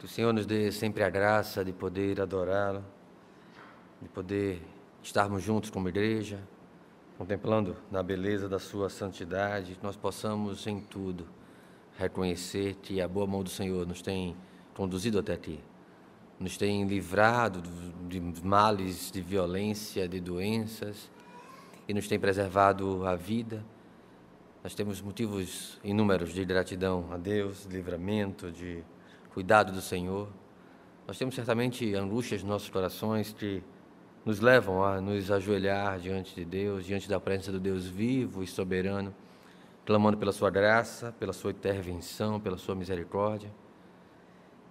Que o Senhor nos dê sempre a graça de poder adorá-lo, de poder estarmos juntos como igreja, contemplando na beleza da Sua santidade, que nós possamos em tudo reconhecer que a boa mão do Senhor nos tem conduzido até Ti, nos tem livrado de males, de violência, de doenças e nos tem preservado a vida. Nós temos motivos inúmeros de gratidão a Deus, de livramento, de cuidado do Senhor. Nós temos certamente angústias nos nossos corações que nos levam a nos ajoelhar diante de Deus, diante da presença do Deus vivo e soberano, clamando pela Sua graça, pela Sua intervenção, pela Sua misericórdia.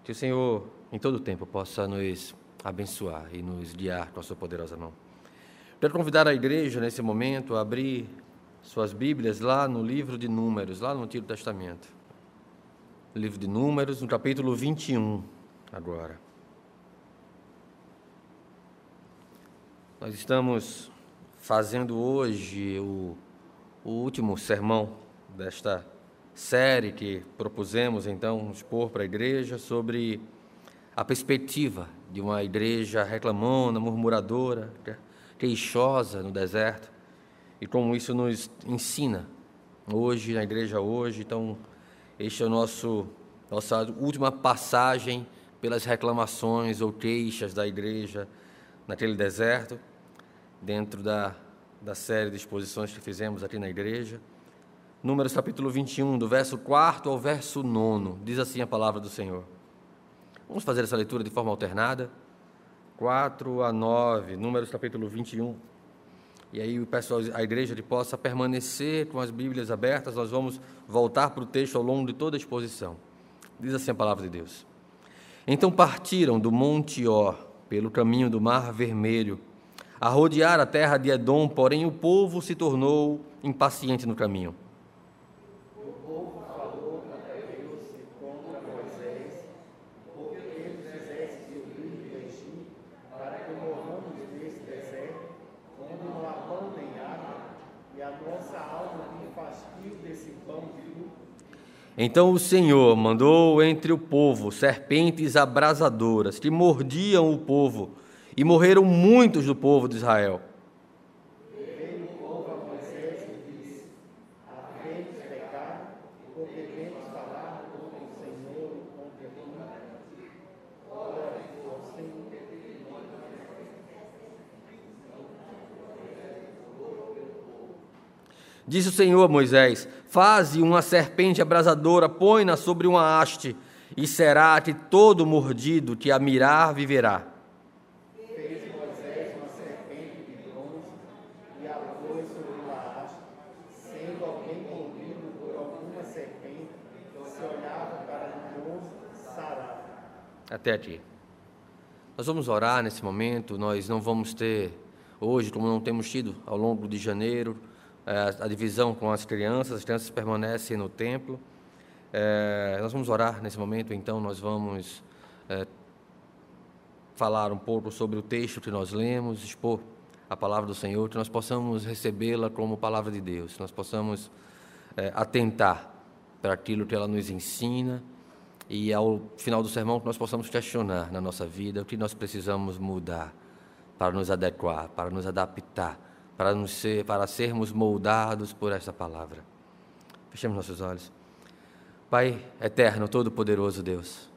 Que o Senhor, em todo o tempo, possa nos abençoar e nos guiar com a Sua poderosa mão. Quero convidar a igreja, nesse momento, a abrir suas Bíblias lá no livro de Números, lá no Antigo Testamento livro de Números, no capítulo 21, agora. Nós estamos fazendo hoje o, o último sermão desta série que propusemos então expor para a igreja sobre a perspectiva de uma igreja reclamona, murmuradora, queixosa no deserto e como isso nos ensina hoje na igreja hoje. Então, este é o nosso nossa última passagem pelas reclamações ou queixas da igreja naquele deserto, dentro da, da série de exposições que fizemos aqui na igreja. Números capítulo 21, do verso 4 ao verso 9, diz assim a palavra do Senhor. Vamos fazer essa leitura de forma alternada? 4 a 9, Números capítulo 21. E aí o pessoal, a igreja que possa permanecer com as Bíblias abertas, nós vamos voltar para o texto ao longo de toda a exposição. Diz assim a palavra de Deus. Então partiram do Monte Ó, pelo caminho do Mar Vermelho, a rodear a terra de Edom, porém o povo se tornou impaciente no caminho. Então o Senhor mandou entre o povo serpentes abrasadoras que mordiam o povo, e morreram muitos do povo de Israel. Disse o Senhor a Moisés: Faze uma serpente abrasadora, põe-na sobre uma haste, e será que todo mordido que a mirar viverá. Fez Moisés uma serpente de bronze e a pôs sobre uma haste, sendo alguém mordido por alguma serpente, se olhava para o bronze, sarava. Até aqui. Nós vamos orar nesse momento, nós não vamos ter, hoje, como não temos tido ao longo de janeiro, a divisão com as crianças, as crianças permanecem no templo. É, nós vamos orar nesse momento, então nós vamos é, falar um pouco sobre o texto que nós lemos, expor a palavra do Senhor, que nós possamos recebê-la como palavra de Deus, que nós possamos é, atentar para aquilo que ela nos ensina e ao final do sermão que nós possamos questionar na nossa vida o que nós precisamos mudar para nos adequar, para nos adaptar para, nos ser, para sermos moldados por esta palavra. Fechemos nossos olhos. Pai eterno, todo-poderoso Deus,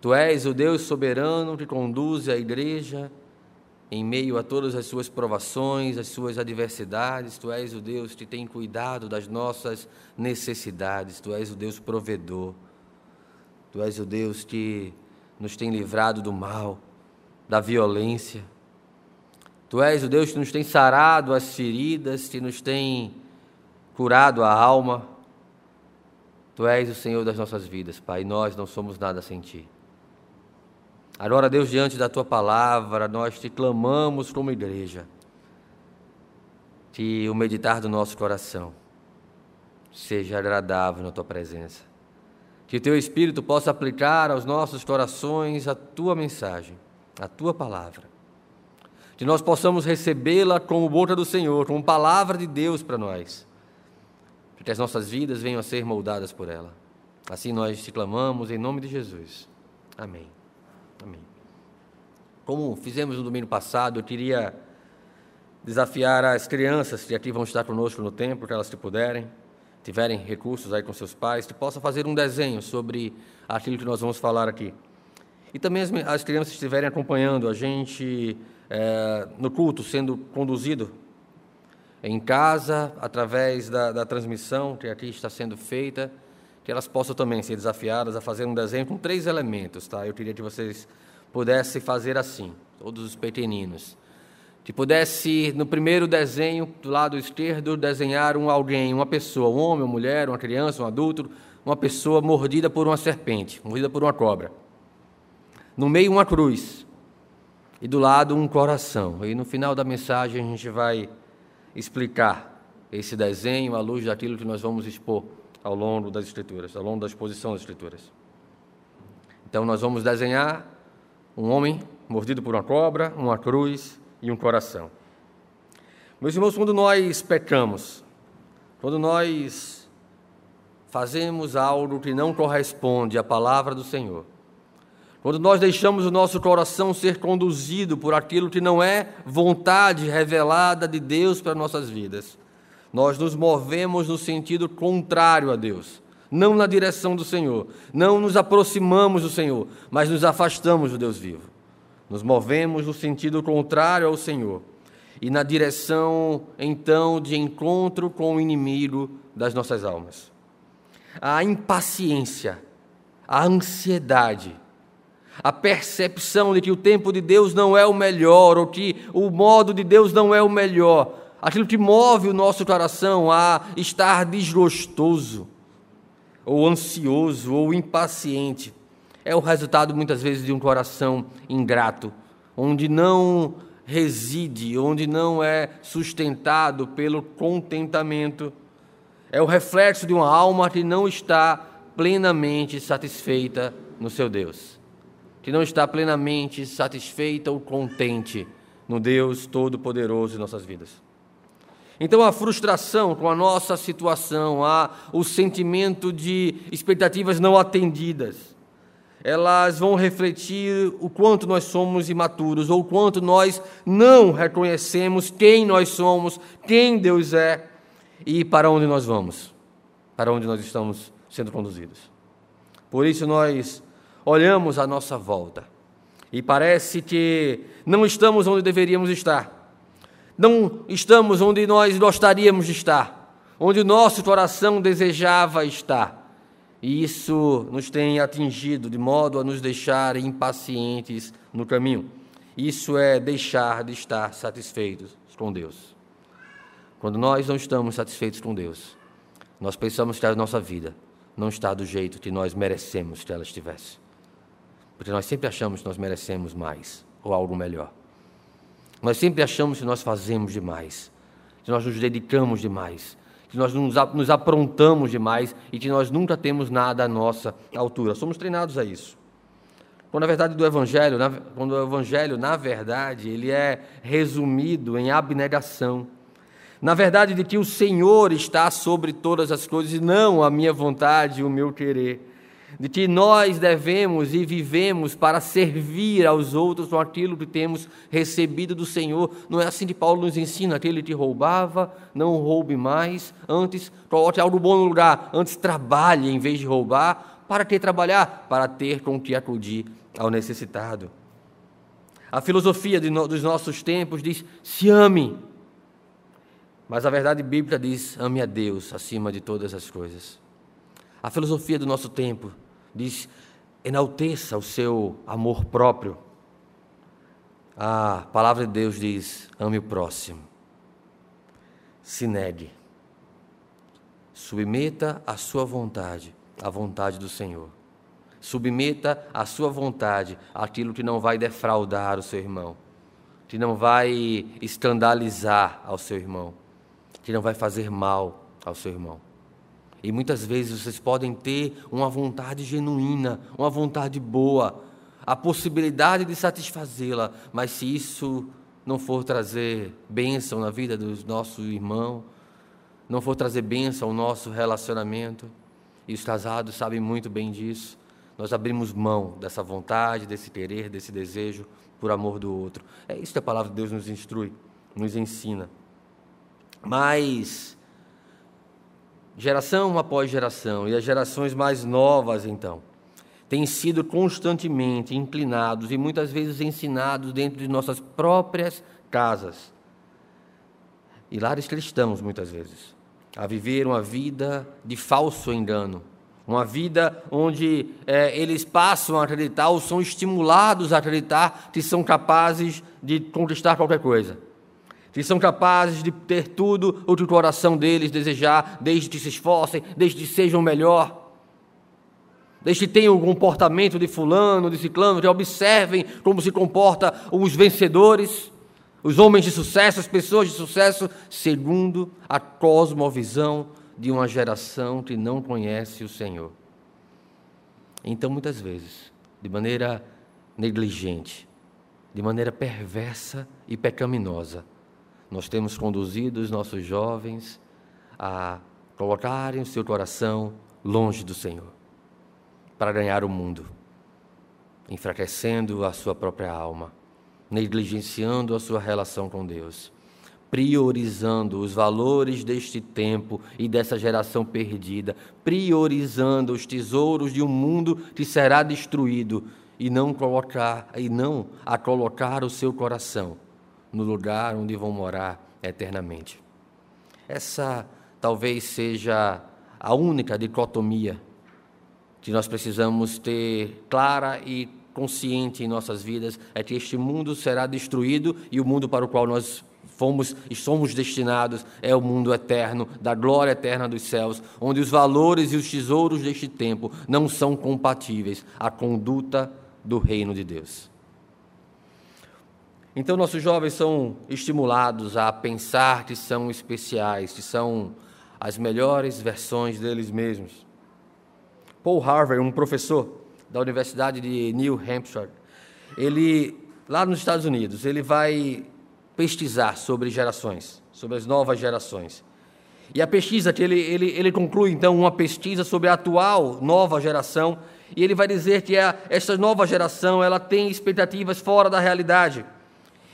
Tu és o Deus soberano que conduz a igreja em meio a todas as suas provações, as suas adversidades. Tu és o Deus que tem cuidado das nossas necessidades. Tu és o Deus provedor. Tu és o Deus que nos tem livrado do mal, da violência. Tu és o Deus que nos tem sarado as feridas, que nos tem curado a alma. Tu és o Senhor das nossas vidas, Pai, nós não somos nada sem Ti. Agora, Deus, diante da Tua palavra, nós te clamamos como igreja, que o meditar do nosso coração seja agradável na Tua presença. Que o Teu Espírito possa aplicar aos nossos corações a Tua mensagem, a Tua palavra que nós possamos recebê-la como boca do Senhor, como palavra de Deus para nós, para que as nossas vidas venham a ser moldadas por ela. Assim nós te clamamos em nome de Jesus. Amém. Amém. Como fizemos no domingo passado, eu queria desafiar as crianças que aqui vão estar conosco no templo, que elas se puderem, tiverem recursos aí com seus pais, que possam fazer um desenho sobre aquilo que nós vamos falar aqui. E também as, as crianças estiverem acompanhando a gente é, no culto, sendo conduzido em casa, através da, da transmissão que aqui está sendo feita, que elas possam também ser desafiadas a fazer um desenho com três elementos, tá? Eu queria que vocês pudessem fazer assim, todos os pequeninos. Que pudesse, no primeiro desenho, do lado esquerdo, desenhar um alguém, uma pessoa, um homem, uma mulher, uma criança, um adulto, uma pessoa mordida por uma serpente, mordida por uma cobra. No meio, uma cruz. E do lado, um coração. E no final da mensagem, a gente vai explicar esse desenho à luz daquilo que nós vamos expor ao longo das Escrituras, ao longo da exposição das Escrituras. Então, nós vamos desenhar um homem mordido por uma cobra, uma cruz e um coração. Meus irmãos, quando nós pecamos, quando nós fazemos algo que não corresponde à palavra do Senhor, quando nós deixamos o nosso coração ser conduzido por aquilo que não é vontade revelada de Deus para nossas vidas, nós nos movemos no sentido contrário a Deus, não na direção do Senhor, não nos aproximamos do Senhor, mas nos afastamos do Deus vivo. Nos movemos no sentido contrário ao Senhor e na direção, então, de encontro com o inimigo das nossas almas. A impaciência, a ansiedade, a percepção de que o tempo de Deus não é o melhor, ou que o modo de Deus não é o melhor, aquilo que move o nosso coração a estar desgostoso, ou ansioso, ou impaciente, é o resultado muitas vezes de um coração ingrato, onde não reside, onde não é sustentado pelo contentamento. É o reflexo de uma alma que não está plenamente satisfeita no seu Deus que não está plenamente satisfeita ou contente no Deus Todo-Poderoso em nossas vidas. Então, a frustração com a nossa situação, a, o sentimento de expectativas não atendidas, elas vão refletir o quanto nós somos imaturos, ou o quanto nós não reconhecemos quem nós somos, quem Deus é e para onde nós vamos, para onde nós estamos sendo conduzidos. Por isso, nós olhamos à nossa volta e parece que não estamos onde deveríamos estar, não estamos onde nós gostaríamos de estar, onde o nosso coração desejava estar. E isso nos tem atingido de modo a nos deixar impacientes no caminho. Isso é deixar de estar satisfeitos com Deus. Quando nós não estamos satisfeitos com Deus, nós pensamos que a nossa vida não está do jeito que nós merecemos que ela estivesse. Porque nós sempre achamos que nós merecemos mais ou algo melhor. Nós sempre achamos que nós fazemos demais, que nós nos dedicamos demais, que nós nos aprontamos demais e que nós nunca temos nada à nossa altura. Somos treinados a isso. Quando a verdade do Evangelho, quando o Evangelho, na verdade, ele é resumido em abnegação. Na verdade, de que o Senhor está sobre todas as coisas e não a minha vontade e o meu querer de que nós devemos e vivemos para servir aos outros com aquilo que temos recebido do Senhor. Não é assim que Paulo nos ensina: aquele que roubava, não roube mais, antes coloque algo bom no lugar, antes trabalhe em vez de roubar. Para que trabalhar? Para ter com que acudir ao necessitado. A filosofia dos nossos tempos diz: se ame. Mas a verdade bíblica diz: ame a Deus acima de todas as coisas. A filosofia do nosso tempo diz: enalteça o seu amor próprio. A palavra de Deus diz: ame o próximo. Se negue. Submeta a sua vontade à vontade do Senhor. Submeta a sua vontade àquilo que não vai defraudar o seu irmão, que não vai escandalizar ao seu irmão, que não vai fazer mal ao seu irmão. E muitas vezes vocês podem ter uma vontade genuína, uma vontade boa, a possibilidade de satisfazê-la, mas se isso não for trazer bênção na vida do nosso irmão, não for trazer bênção ao nosso relacionamento, e os casados sabem muito bem disso, nós abrimos mão dessa vontade, desse querer, desse desejo por amor do outro. É isso que a palavra de Deus nos instrui, nos ensina. Mas, geração após geração, e as gerações mais novas, então, têm sido constantemente inclinados e muitas vezes ensinados dentro de nossas próprias casas. E lares cristãos, muitas vezes, a viver uma vida de falso engano, uma vida onde é, eles passam a acreditar ou são estimulados a acreditar que são capazes de conquistar qualquer coisa. Que são capazes de ter tudo o que o coração deles desejar, desde que se esforcem, desde que sejam melhor. Desde que tenham o comportamento de fulano, de ciclano, que observem como se comporta os vencedores, os homens de sucesso, as pessoas de sucesso, segundo a cosmovisão de uma geração que não conhece o Senhor. Então, muitas vezes, de maneira negligente, de maneira perversa e pecaminosa, nós temos conduzido os nossos jovens a colocarem o seu coração longe do Senhor, para ganhar o mundo, enfraquecendo a sua própria alma, negligenciando a sua relação com Deus priorizando os valores deste tempo e dessa geração perdida, priorizando os tesouros de um mundo que será destruído e não colocar e não a colocar o seu coração no lugar onde vão morar eternamente. Essa talvez seja a única dicotomia que nós precisamos ter clara e consciente em nossas vidas é que este mundo será destruído e o mundo para o qual nós fomos e somos destinados é o mundo eterno, da glória eterna dos céus, onde os valores e os tesouros deste tempo não são compatíveis à conduta do reino de Deus. Então, nossos jovens são estimulados a pensar que são especiais, que são as melhores versões deles mesmos. Paul Harvey, um professor da Universidade de New Hampshire, ele, lá nos Estados Unidos, ele vai pesquisar sobre gerações, sobre as novas gerações. E a pesquisa que ele, ele, ele conclui, então, uma pesquisa sobre a atual nova geração, e ele vai dizer que a, essa nova geração ela tem expectativas fora da realidade,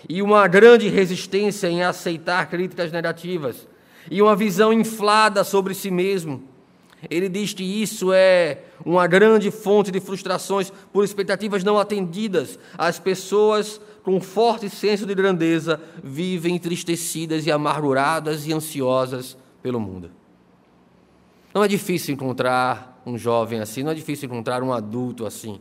e uma grande resistência em aceitar críticas negativas, e uma visão inflada sobre si mesmo. Ele diz que isso é uma grande fonte de frustrações por expectativas não atendidas. As pessoas com forte senso de grandeza, vivem entristecidas e amarguradas e ansiosas pelo mundo. Não é difícil encontrar um jovem assim, não é difícil encontrar um adulto assim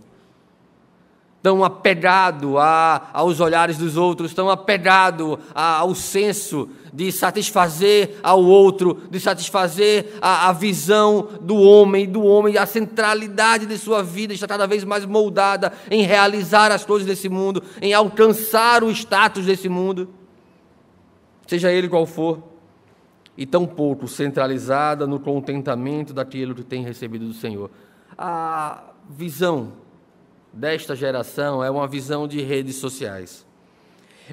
tão apegado a, aos olhares dos outros, tão apegado a, ao senso de satisfazer ao outro, de satisfazer a, a visão do homem, do homem, a centralidade de sua vida está cada vez mais moldada em realizar as coisas desse mundo, em alcançar o status desse mundo, seja ele qual for, e tão pouco centralizada no contentamento daquilo que tem recebido do Senhor. A visão desta geração é uma visão de redes sociais.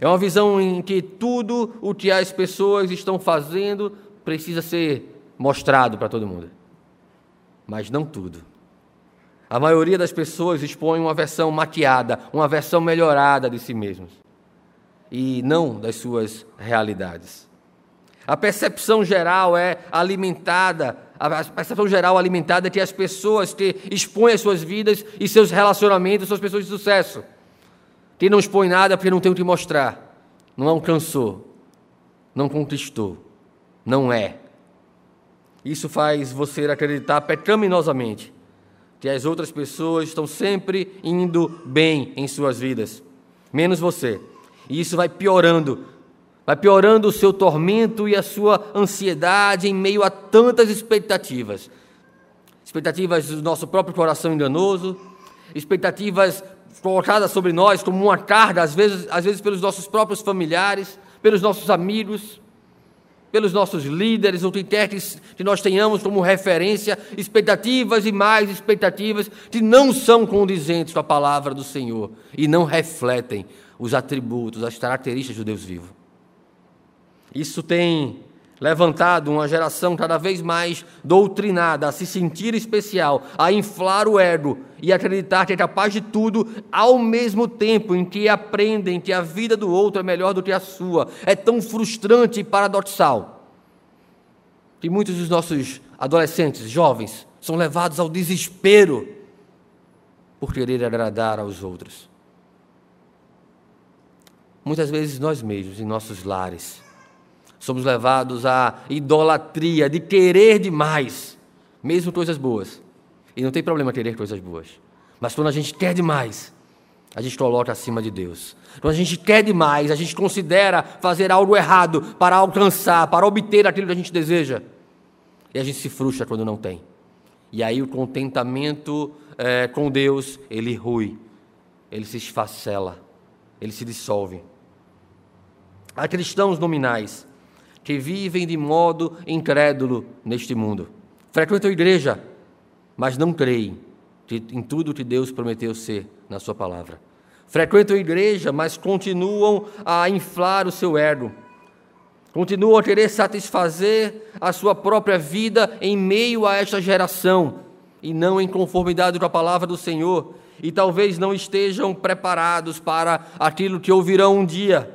É uma visão em que tudo o que as pessoas estão fazendo precisa ser mostrado para todo mundo. Mas não tudo. A maioria das pessoas expõe uma versão maquiada, uma versão melhorada de si mesmos, e não das suas realidades. A percepção geral é alimentada a percepção geral alimentada é que as pessoas que expõem as suas vidas e seus relacionamentos são as pessoas de sucesso. Quem não expõe nada porque não tem o que mostrar, não alcançou, não conquistou, não é. Isso faz você acreditar pecaminosamente que as outras pessoas estão sempre indo bem em suas vidas, menos você. E isso vai piorando vai piorando o seu tormento e a sua ansiedade em meio a tantas expectativas. Expectativas do nosso próprio coração enganoso, expectativas colocadas sobre nós como uma carga, às vezes, às vezes pelos nossos próprios familiares, pelos nossos amigos, pelos nossos líderes, ou que, que nós tenhamos como referência, expectativas e mais expectativas que não são condizentes com a palavra do Senhor e não refletem os atributos, as características do Deus vivo. Isso tem levantado uma geração cada vez mais doutrinada a se sentir especial, a inflar o ego e acreditar que é capaz de tudo, ao mesmo tempo em que aprendem que a vida do outro é melhor do que a sua. É tão frustrante e paradoxal que muitos dos nossos adolescentes, jovens, são levados ao desespero por querer agradar aos outros. Muitas vezes nós mesmos, em nossos lares, somos levados à idolatria de querer demais, mesmo coisas boas. E não tem problema querer coisas boas. Mas quando a gente quer demais, a gente coloca acima de Deus. Quando a gente quer demais, a gente considera fazer algo errado para alcançar, para obter aquilo que a gente deseja. E a gente se frustra quando não tem. E aí o contentamento é, com Deus, ele rui, ele se esfacela, ele se dissolve. Há cristãos nominais que vivem de modo incrédulo neste mundo. Frequentam a igreja, mas não creem em tudo que Deus prometeu ser na Sua palavra. Frequentam a igreja, mas continuam a inflar o seu ego. Continuam a querer satisfazer a sua própria vida em meio a esta geração e não em conformidade com a palavra do Senhor. E talvez não estejam preparados para aquilo que ouvirão um dia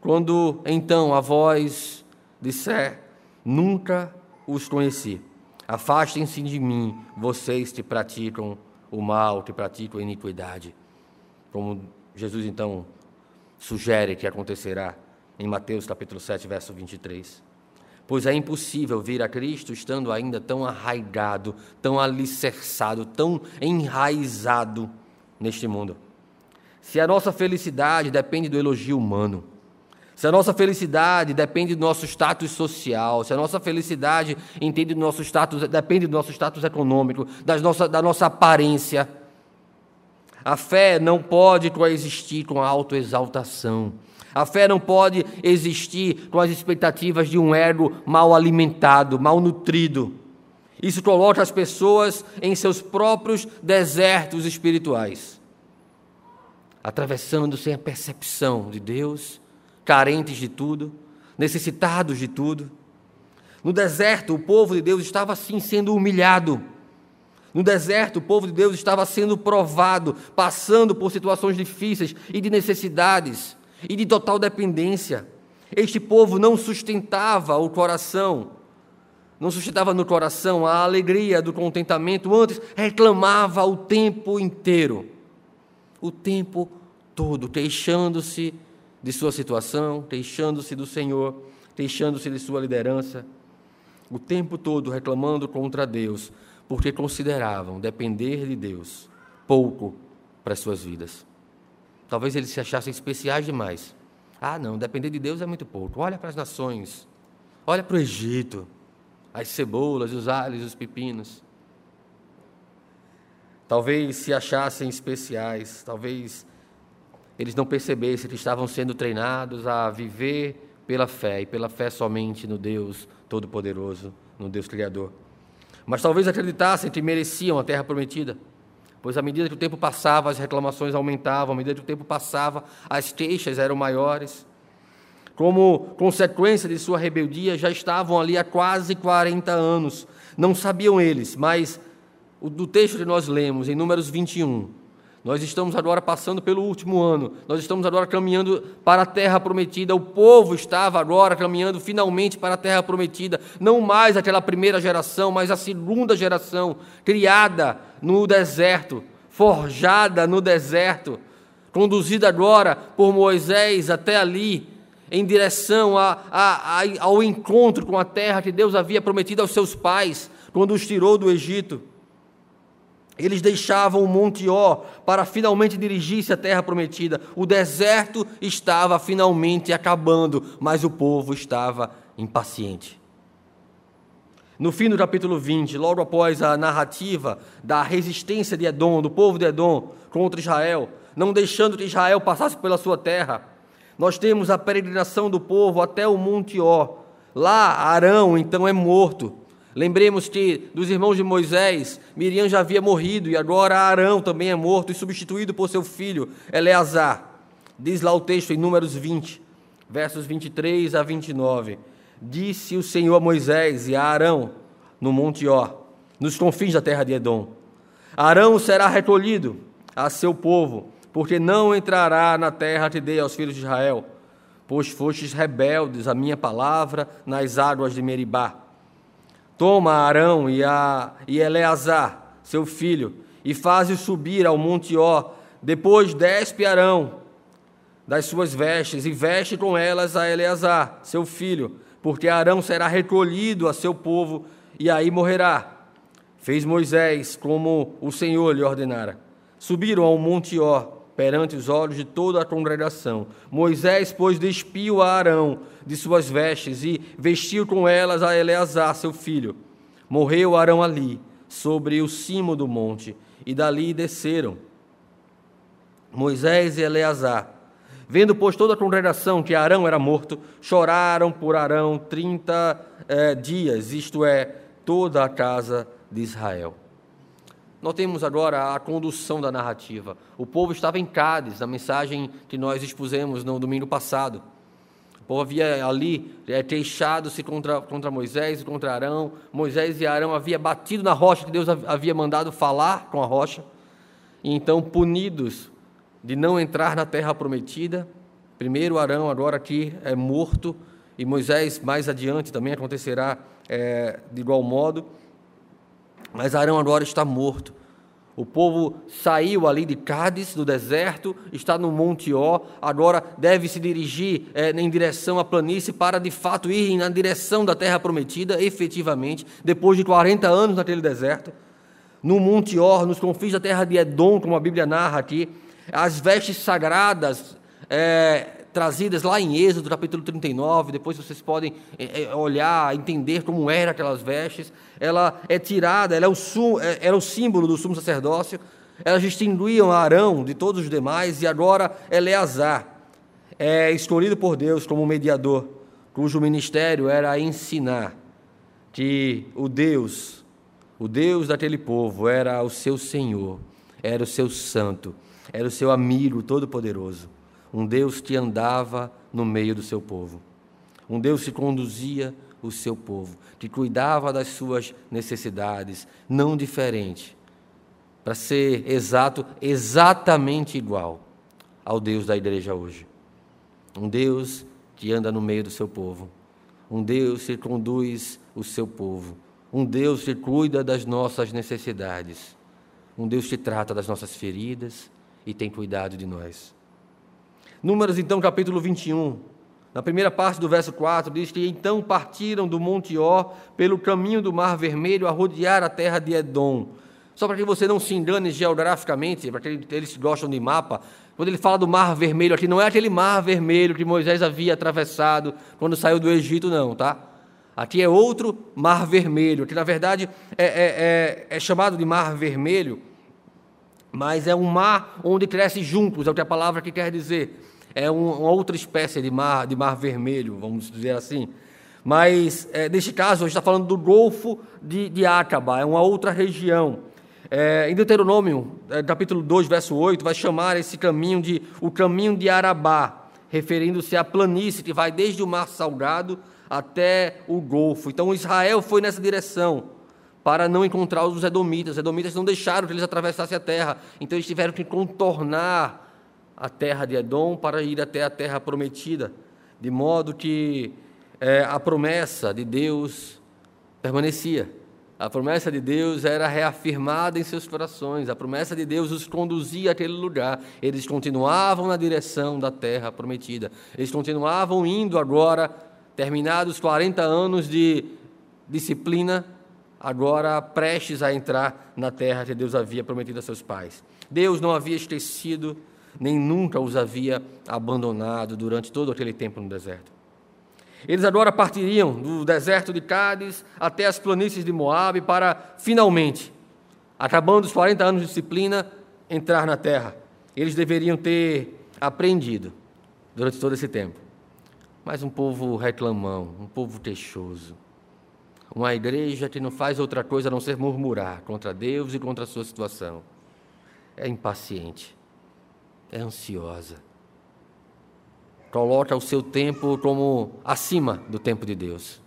quando então a voz disser: Nunca os conheci. Afastem-se de mim, vocês que praticam o mal, que praticam a iniquidade. Como Jesus então sugere que acontecerá em Mateus capítulo 7, verso 23. Pois é impossível vir a Cristo estando ainda tão arraigado, tão alicerçado, tão enraizado neste mundo. Se a nossa felicidade depende do elogio humano, se a nossa felicidade depende do nosso status social, se a nossa felicidade entende do nosso status, depende do nosso status econômico, das nossa, da nossa aparência, a fé não pode coexistir com a autoexaltação. A fé não pode existir com as expectativas de um ego mal alimentado, mal nutrido. Isso coloca as pessoas em seus próprios desertos espirituais, atravessando sem a percepção de Deus carentes de tudo, necessitados de tudo. No deserto, o povo de Deus estava assim sendo humilhado. No deserto, o povo de Deus estava sendo provado, passando por situações difíceis e de necessidades e de total dependência. Este povo não sustentava o coração, não sustentava no coração a alegria do contentamento, antes reclamava o tempo inteiro, o tempo todo, queixando-se de sua situação, queixando-se do Senhor, queixando-se de sua liderança, o tempo todo reclamando contra Deus, porque consideravam depender de Deus pouco para as suas vidas. Talvez eles se achassem especiais demais. Ah, não, depender de Deus é muito pouco. Olha para as nações, olha para o Egito, as cebolas, os alhos, os pepinos. Talvez se achassem especiais, talvez eles não percebessem que estavam sendo treinados a viver pela fé e pela fé somente no Deus Todo-Poderoso, no Deus Criador. Mas talvez acreditassem que mereciam a terra prometida, pois à medida que o tempo passava, as reclamações aumentavam, à medida que o tempo passava, as queixas eram maiores. Como consequência de sua rebeldia, já estavam ali há quase 40 anos. Não sabiam eles, mas do texto que nós lemos, em Números 21, nós estamos agora passando pelo último ano, nós estamos agora caminhando para a terra prometida. O povo estava agora caminhando finalmente para a terra prometida, não mais aquela primeira geração, mas a segunda geração, criada no deserto, forjada no deserto, conduzida agora por Moisés até ali, em direção a, a, a, ao encontro com a terra que Deus havia prometido aos seus pais, quando os tirou do Egito. Eles deixavam o Monte Ó para finalmente dirigir-se à terra prometida. O deserto estava finalmente acabando, mas o povo estava impaciente. No fim do capítulo 20, logo após a narrativa da resistência de Edom, do povo de Edom contra Israel, não deixando que Israel passasse pela sua terra, nós temos a peregrinação do povo até o Monte Ó. Lá, Arão então é morto. Lembremos que dos irmãos de Moisés, Miriam já havia morrido e agora Arão também é morto e substituído por seu filho Eleazar. Diz lá o texto em Números 20, versos 23 a 29. disse o Senhor a Moisés e a Arão no Monte Ó, nos confins da terra de Edom: Arão será recolhido a seu povo, porque não entrará na terra que dei aos filhos de Israel, pois fostes rebeldes à minha palavra nas águas de Meribá. Toma Arão e, a, e Eleazar, seu filho, e faze-o subir ao monte Ó. Depois despe Arão das suas vestes e veste com elas a Eleazar, seu filho, porque Arão será recolhido a seu povo e aí morrerá. Fez Moisés como o Senhor lhe ordenara. Subiram ao monte Ó, perante os olhos de toda a congregação. Moisés, pois, despiu a Arão de suas vestes e vestiu com elas a Eleazar, seu filho. Morreu Arão ali, sobre o cimo do monte, e dali desceram Moisés e Eleazar. Vendo, pois, toda a congregação que Arão era morto, choraram por Arão trinta eh, dias, isto é, toda a casa de Israel. Notemos agora a condução da narrativa. O povo estava em Cádiz, na mensagem que nós expusemos no domingo passado. O povo havia ali é, queixado-se contra, contra Moisés e contra Arão. Moisés e Arão haviam batido na rocha que Deus havia mandado falar com a rocha. E então, punidos de não entrar na terra prometida, primeiro Arão, agora aqui, é morto, e Moisés, mais adiante, também acontecerá é, de igual modo. Mas Arão agora está morto. O povo saiu ali de Cádiz, do deserto, está no Monte Ó, agora deve se dirigir é, em direção à planície para de fato ir na direção da terra prometida, efetivamente, depois de 40 anos naquele deserto. No Monte Ó, nos confins da terra de Edom, como a Bíblia narra aqui, as vestes sagradas é, trazidas lá em Êxodo, capítulo 39, depois vocês podem é, é, olhar, entender como eram aquelas vestes. Ela é tirada, ela é o, é, era o símbolo do sumo sacerdócio. Elas distinguiam Arão de todos os demais e agora Eleazar é escolhido por Deus como mediador, cujo ministério era ensinar que o Deus, o Deus daquele povo era o seu Senhor, era o seu santo, era o seu amigo todo-poderoso um Deus que andava no meio do seu povo, um Deus que conduzia o seu povo, que cuidava das suas necessidades, não diferente, para ser exato, exatamente igual ao Deus da igreja hoje. Um Deus que anda no meio do seu povo, um Deus que conduz o seu povo, um Deus que cuida das nossas necessidades, um Deus que trata das nossas feridas e tem cuidado de nós. Números, então, capítulo 21. Na primeira parte do verso 4, diz que então partiram do Monte Ó pelo caminho do Mar Vermelho a rodear a terra de Edom. Só para que você não se engane geograficamente, para que eles gostam de mapa, quando ele fala do Mar Vermelho aqui, não é aquele Mar Vermelho que Moisés havia atravessado quando saiu do Egito, não, tá? Aqui é outro Mar Vermelho, que na verdade é, é, é, é chamado de Mar Vermelho, mas é um mar onde cresce juntos, é o que a palavra que quer dizer é um, uma outra espécie de mar, de mar vermelho, vamos dizer assim. Mas, é, neste caso, a gente está falando do Golfo de, de Acaba, é uma outra região. É, em Deuteronômio, é, capítulo 2, verso 8, vai chamar esse caminho de o caminho de Arabá, referindo-se à planície que vai desde o Mar Salgado até o Golfo. Então, Israel foi nessa direção para não encontrar os edomitas. Os edomitas não deixaram que eles atravessassem a terra, então eles tiveram que contornar a terra de Edom para ir até a terra prometida, de modo que é, a promessa de Deus permanecia. A promessa de Deus era reafirmada em seus corações, a promessa de Deus os conduzia àquele lugar. Eles continuavam na direção da terra prometida, eles continuavam indo agora, terminados 40 anos de disciplina, agora prestes a entrar na terra que Deus havia prometido a seus pais. Deus não havia esquecido nem nunca os havia abandonado durante todo aquele tempo no deserto. Eles agora partiriam do deserto de Cádiz até as planícies de Moabe para, finalmente, acabando os 40 anos de disciplina, entrar na terra. Eles deveriam ter aprendido durante todo esse tempo. Mas um povo reclamão, um povo queixoso, uma igreja que não faz outra coisa a não ser murmurar contra Deus e contra a sua situação. É impaciente é ansiosa. coloca o seu tempo como acima do tempo de Deus.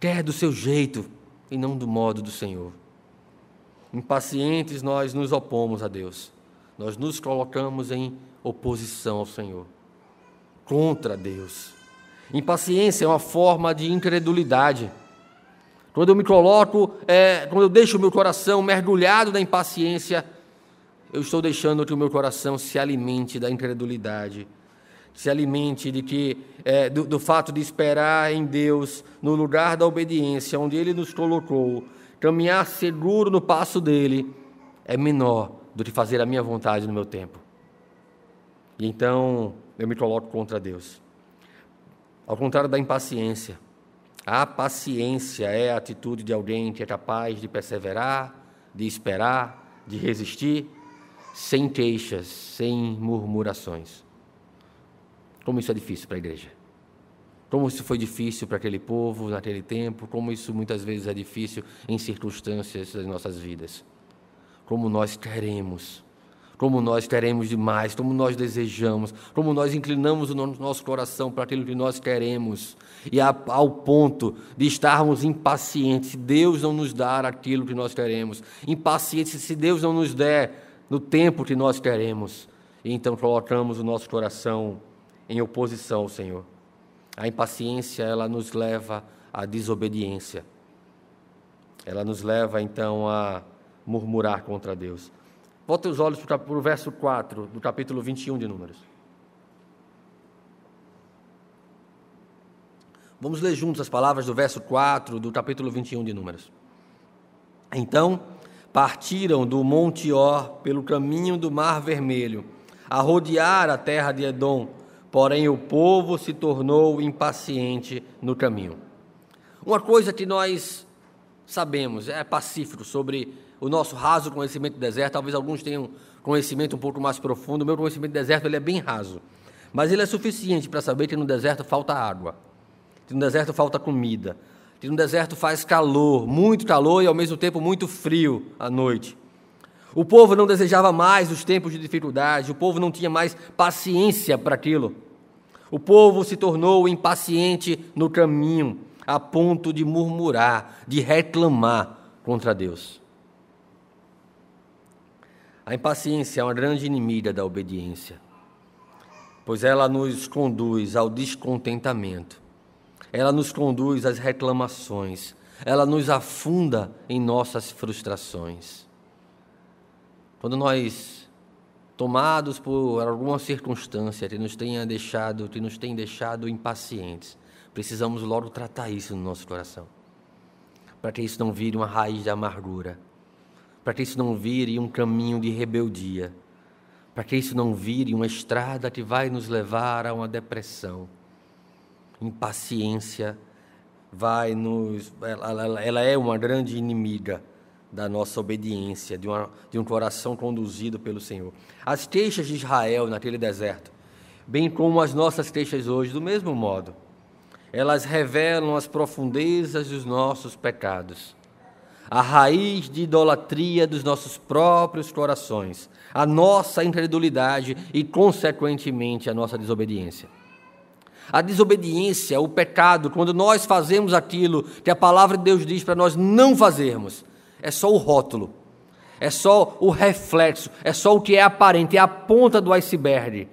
Quer do seu jeito e não do modo do Senhor. Impacientes, nós nos opomos a Deus. Nós nos colocamos em oposição ao Senhor, contra Deus. Impaciência é uma forma de incredulidade. Quando eu me coloco, é, quando eu deixo o meu coração mergulhado na impaciência, eu estou deixando que o meu coração se alimente da incredulidade, se alimente de que é, do, do fato de esperar em Deus no lugar da obediência, onde Ele nos colocou, caminhar seguro no passo dele é menor do que fazer a minha vontade no meu tempo. E então eu me coloco contra Deus. Ao contrário da impaciência, a paciência é a atitude de alguém que é capaz de perseverar, de esperar, de resistir, sem queixas, sem murmurações. Como isso é difícil para a igreja. Como isso foi difícil para aquele povo naquele tempo, como isso muitas vezes é difícil em circunstâncias das nossas vidas. Como nós queremos. Como nós queremos demais, como nós desejamos, como nós inclinamos o nosso coração para aquilo que nós queremos, e ao ponto de estarmos impacientes. Se Deus não nos dar aquilo que nós queremos, impacientes se Deus não nos der no tempo que nós queremos, e então colocamos o nosso coração em oposição ao Senhor. A impaciência, ela nos leva à desobediência. Ela nos leva então a murmurar contra Deus. Volta os olhos para o verso 4 do capítulo 21 de Números. Vamos ler juntos as palavras do verso 4 do capítulo 21 de Números. Então partiram do Monte Or pelo caminho do Mar Vermelho, a rodear a terra de Edom, porém o povo se tornou impaciente no caminho. Uma coisa que nós sabemos, é pacífico sobre o nosso raso conhecimento do deserto. Talvez alguns tenham conhecimento um pouco mais profundo. O meu conhecimento do deserto ele é bem raso. Mas ele é suficiente para saber que no deserto falta água, que no deserto falta comida, que no deserto faz calor, muito calor e ao mesmo tempo muito frio à noite. O povo não desejava mais os tempos de dificuldade, o povo não tinha mais paciência para aquilo. O povo se tornou impaciente no caminho, a ponto de murmurar, de reclamar contra Deus. A impaciência é uma grande inimiga da obediência, pois ela nos conduz ao descontentamento, ela nos conduz às reclamações, ela nos afunda em nossas frustrações. Quando nós, tomados por alguma circunstância que nos tenha deixado, que nos tem deixado impacientes, precisamos logo tratar isso no nosso coração, para que isso não vire uma raiz de amargura para que isso não vire um caminho de rebeldia, para que isso não vire uma estrada que vai nos levar a uma depressão. Impaciência vai nos. Ela, ela é uma grande inimiga da nossa obediência, de, uma, de um coração conduzido pelo Senhor. As queixas de Israel naquele deserto, bem como as nossas queixas hoje, do mesmo modo, elas revelam as profundezas dos nossos pecados a raiz de idolatria dos nossos próprios corações, a nossa incredulidade e, consequentemente, a nossa desobediência. A desobediência, o pecado, quando nós fazemos aquilo que a palavra de Deus diz para nós não fazermos, é só o rótulo, é só o reflexo, é só o que é aparente, é a ponta do iceberg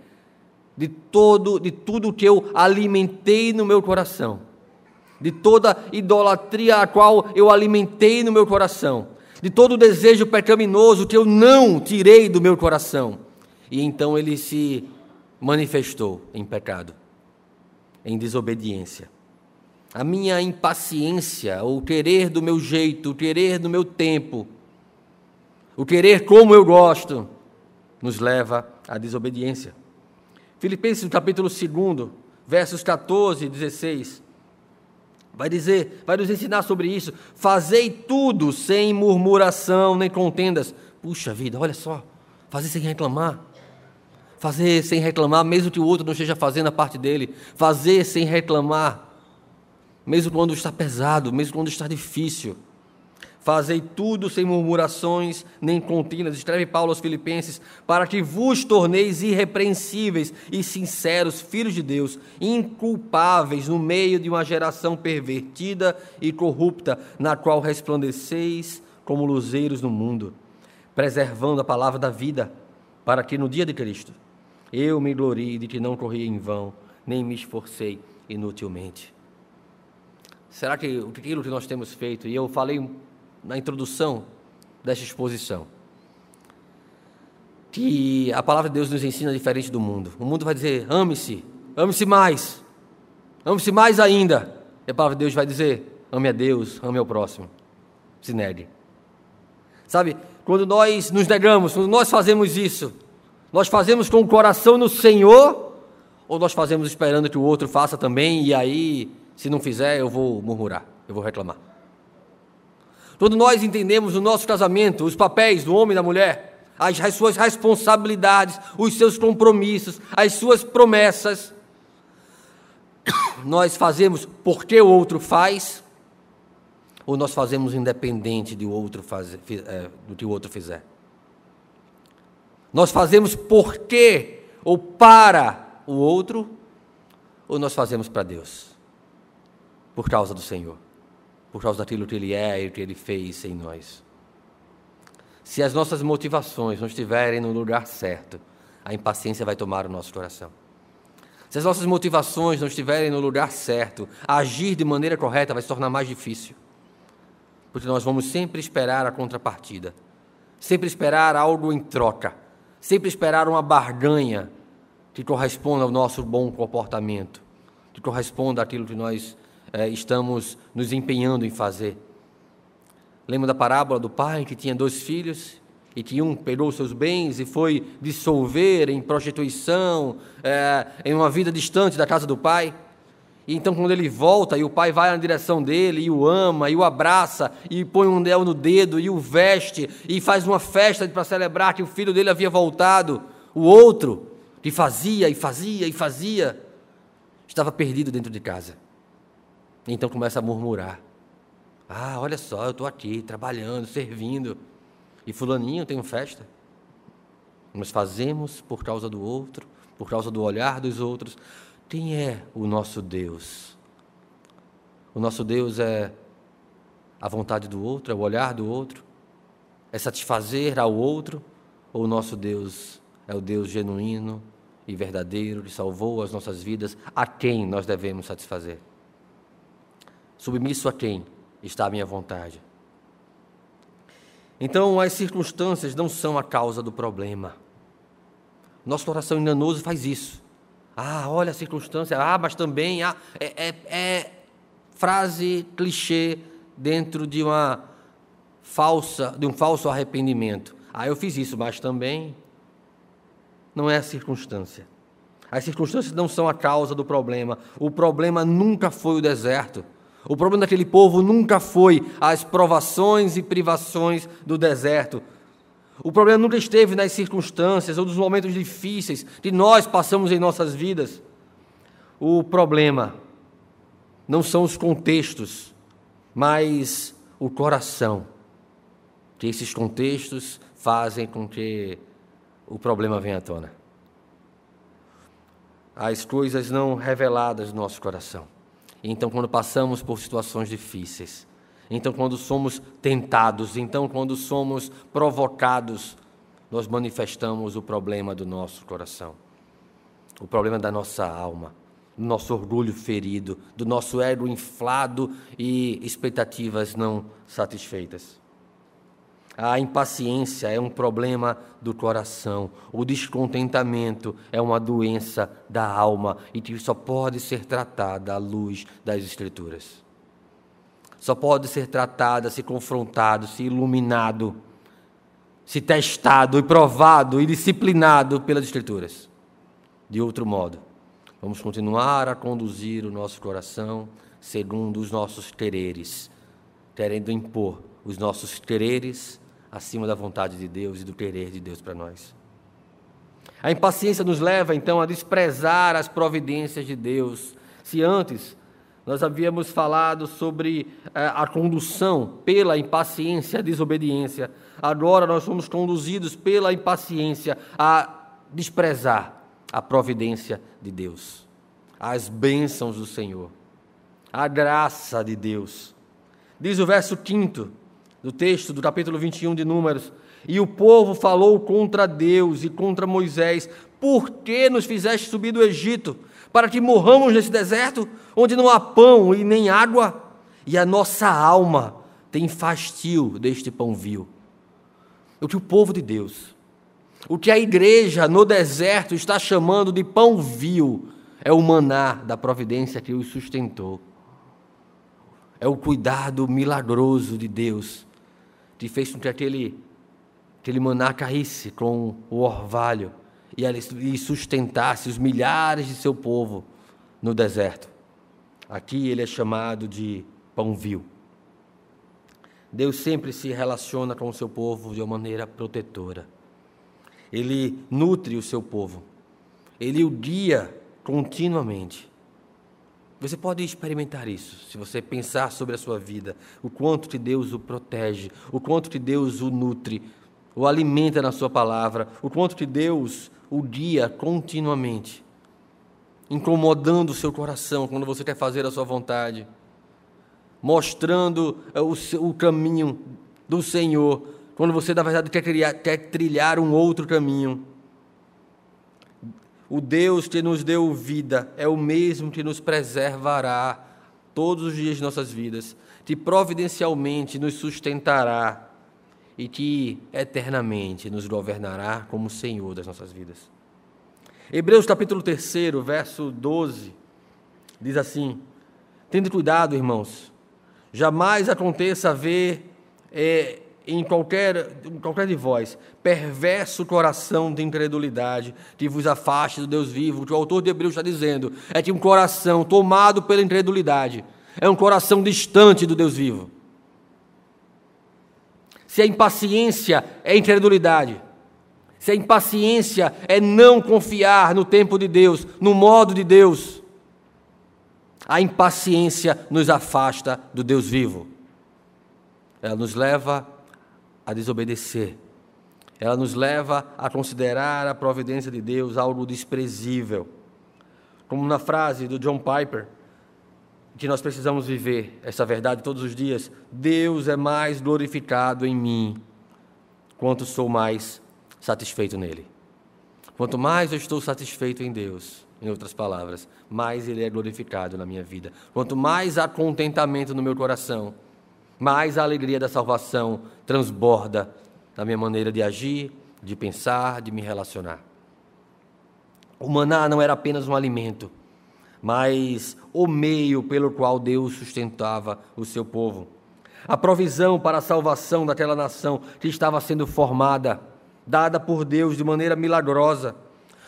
de todo, de tudo que eu alimentei no meu coração de toda idolatria a qual eu alimentei no meu coração, de todo desejo pecaminoso que eu não tirei do meu coração. E então ele se manifestou em pecado, em desobediência. A minha impaciência, o querer do meu jeito, o querer do meu tempo, o querer como eu gosto, nos leva à desobediência. Filipenses capítulo 2, versos 14 e 16. Vai dizer, vai nos ensinar sobre isso. Fazei tudo sem murmuração nem contendas. Puxa vida, olha só. Fazer sem reclamar. Fazer sem reclamar, mesmo que o outro não esteja fazendo a parte dele. Fazer sem reclamar. Mesmo quando está pesado, mesmo quando está difícil. Fazei tudo sem murmurações nem contínuas, escreve Paulo aos Filipenses, para que vos torneis irrepreensíveis e sinceros, filhos de Deus, inculpáveis no meio de uma geração pervertida e corrupta, na qual resplandeceis como luzeiros no mundo, preservando a palavra da vida, para que no dia de Cristo eu me glorie de que não corri em vão, nem me esforcei inutilmente. Será que aquilo que nós temos feito, e eu falei na introdução desta exposição, que a palavra de Deus nos ensina diferente do mundo. O mundo vai dizer: ame-se, ame-se mais, ame-se mais ainda. E a palavra de Deus vai dizer: ame a Deus, ame ao próximo. Se negue. Sabe, quando nós nos negamos, quando nós fazemos isso, nós fazemos com o coração no Senhor, ou nós fazemos esperando que o outro faça também, e aí, se não fizer, eu vou murmurar, eu vou reclamar. Quando nós entendemos no nosso casamento os papéis do homem e da mulher, as, as suas responsabilidades, os seus compromissos, as suas promessas, nós fazemos porque o outro faz, ou nós fazemos independente de outro fazer, é, do que o outro fizer? Nós fazemos porque ou para o outro, ou nós fazemos para Deus? Por causa do Senhor por causa daquilo que Ele é e que Ele fez em nós. Se as nossas motivações não estiverem no lugar certo, a impaciência vai tomar o nosso coração. Se as nossas motivações não estiverem no lugar certo, agir de maneira correta vai se tornar mais difícil. Porque nós vamos sempre esperar a contrapartida, sempre esperar algo em troca, sempre esperar uma barganha que corresponda ao nosso bom comportamento, que corresponda àquilo que nós é, estamos nos empenhando em fazer. Lembra da parábola do pai que tinha dois filhos e que um pegou seus bens e foi dissolver em prostituição, é, em uma vida distante da casa do pai? E então, quando ele volta e o pai vai na direção dele e o ama, e o abraça, e põe um anel no dedo, e o veste, e faz uma festa para celebrar que o filho dele havia voltado, o outro, que fazia e fazia e fazia, estava perdido dentro de casa. Então começa a murmurar. Ah, olha só, eu estou aqui trabalhando, servindo. E fulaninho tem uma festa. Nós fazemos por causa do outro, por causa do olhar dos outros. Quem é o nosso Deus? O nosso Deus é a vontade do outro, é o olhar do outro, é satisfazer ao outro, ou o nosso Deus é o Deus genuíno e verdadeiro que salvou as nossas vidas, a quem nós devemos satisfazer? Submisso a quem está a minha vontade. Então, as circunstâncias não são a causa do problema. Nosso coração enganoso faz isso. Ah, olha a circunstância. Ah, mas também. Ah, é, é, é frase clichê dentro de uma falsa, de um falso arrependimento. Ah, eu fiz isso, mas também não é a circunstância. As circunstâncias não são a causa do problema. O problema nunca foi o deserto. O problema daquele povo nunca foi as provações e privações do deserto. O problema nunca esteve nas circunstâncias ou nos momentos difíceis que nós passamos em nossas vidas. O problema não são os contextos, mas o coração. Que esses contextos fazem com que o problema venha à tona. As coisas não reveladas no nosso coração. Então, quando passamos por situações difíceis, então, quando somos tentados, então, quando somos provocados, nós manifestamos o problema do nosso coração, o problema da nossa alma, do nosso orgulho ferido, do nosso ego inflado e expectativas não satisfeitas. A impaciência é um problema do coração. O descontentamento é uma doença da alma e que só pode ser tratada à luz das Escrituras. Só pode ser tratada se confrontado, se iluminado, se testado e provado e disciplinado pelas Escrituras. De outro modo, vamos continuar a conduzir o nosso coração segundo os nossos quereres, querendo impor os nossos quereres acima da vontade de Deus e do querer de Deus para nós. A impaciência nos leva então a desprezar as providências de Deus. Se antes Nós havíamos falado sobre eh, a condução pela impaciência, a desobediência. Agora nós somos conduzidos pela impaciência a desprezar a providência de Deus, as bênçãos do Senhor, a graça de Deus. Diz o verso 5 do texto do capítulo 21 de Números: E o povo falou contra Deus e contra Moisés: Por que nos fizeste subir do Egito? Para que morramos nesse deserto, onde não há pão e nem água? E a nossa alma tem fastio deste pão vil. O que o povo de Deus, o que a igreja no deserto está chamando de pão vil, é o maná da providência que os sustentou. É o cuidado milagroso de Deus que fez com que aquele, aquele maná caísse com o orvalho e sustentasse os milhares de seu povo no deserto. Aqui ele é chamado de pão vil. Deus sempre se relaciona com o seu povo de uma maneira protetora. Ele nutre o seu povo. Ele o guia continuamente. Você pode experimentar isso, se você pensar sobre a sua vida, o quanto que Deus o protege, o quanto que Deus o nutre, o alimenta na sua palavra, o quanto que Deus o guia continuamente, incomodando o seu coração quando você quer fazer a sua vontade, mostrando eh, o, seu, o caminho do Senhor, quando você, na verdade, quer, criar, quer trilhar um outro caminho. O Deus que nos deu vida é o mesmo que nos preservará todos os dias de nossas vidas, que providencialmente nos sustentará e que eternamente nos governará como Senhor das nossas vidas. Hebreus capítulo 3, verso 12, diz assim: Tende cuidado, irmãos, jamais aconteça ver é, em qualquer, em qualquer de vós, perverso coração de incredulidade, que vos afaste do Deus vivo. O que o autor de Hebreus está dizendo é que um coração tomado pela incredulidade é um coração distante do Deus vivo. Se a impaciência é incredulidade, se a impaciência é não confiar no tempo de Deus, no modo de Deus, a impaciência nos afasta do Deus vivo. Ela nos leva a desobedecer. Ela nos leva a considerar a providência de Deus algo desprezível. Como na frase do John Piper, que nós precisamos viver essa verdade todos os dias: Deus é mais glorificado em mim, quanto sou mais satisfeito nele. Quanto mais eu estou satisfeito em Deus, em outras palavras, mais Ele é glorificado na minha vida. Quanto mais há contentamento no meu coração, mais a alegria da salvação transborda na minha maneira de agir, de pensar, de me relacionar. O maná não era apenas um alimento, mas o meio pelo qual Deus sustentava o seu povo. A provisão para a salvação daquela nação que estava sendo formada, dada por Deus de maneira milagrosa.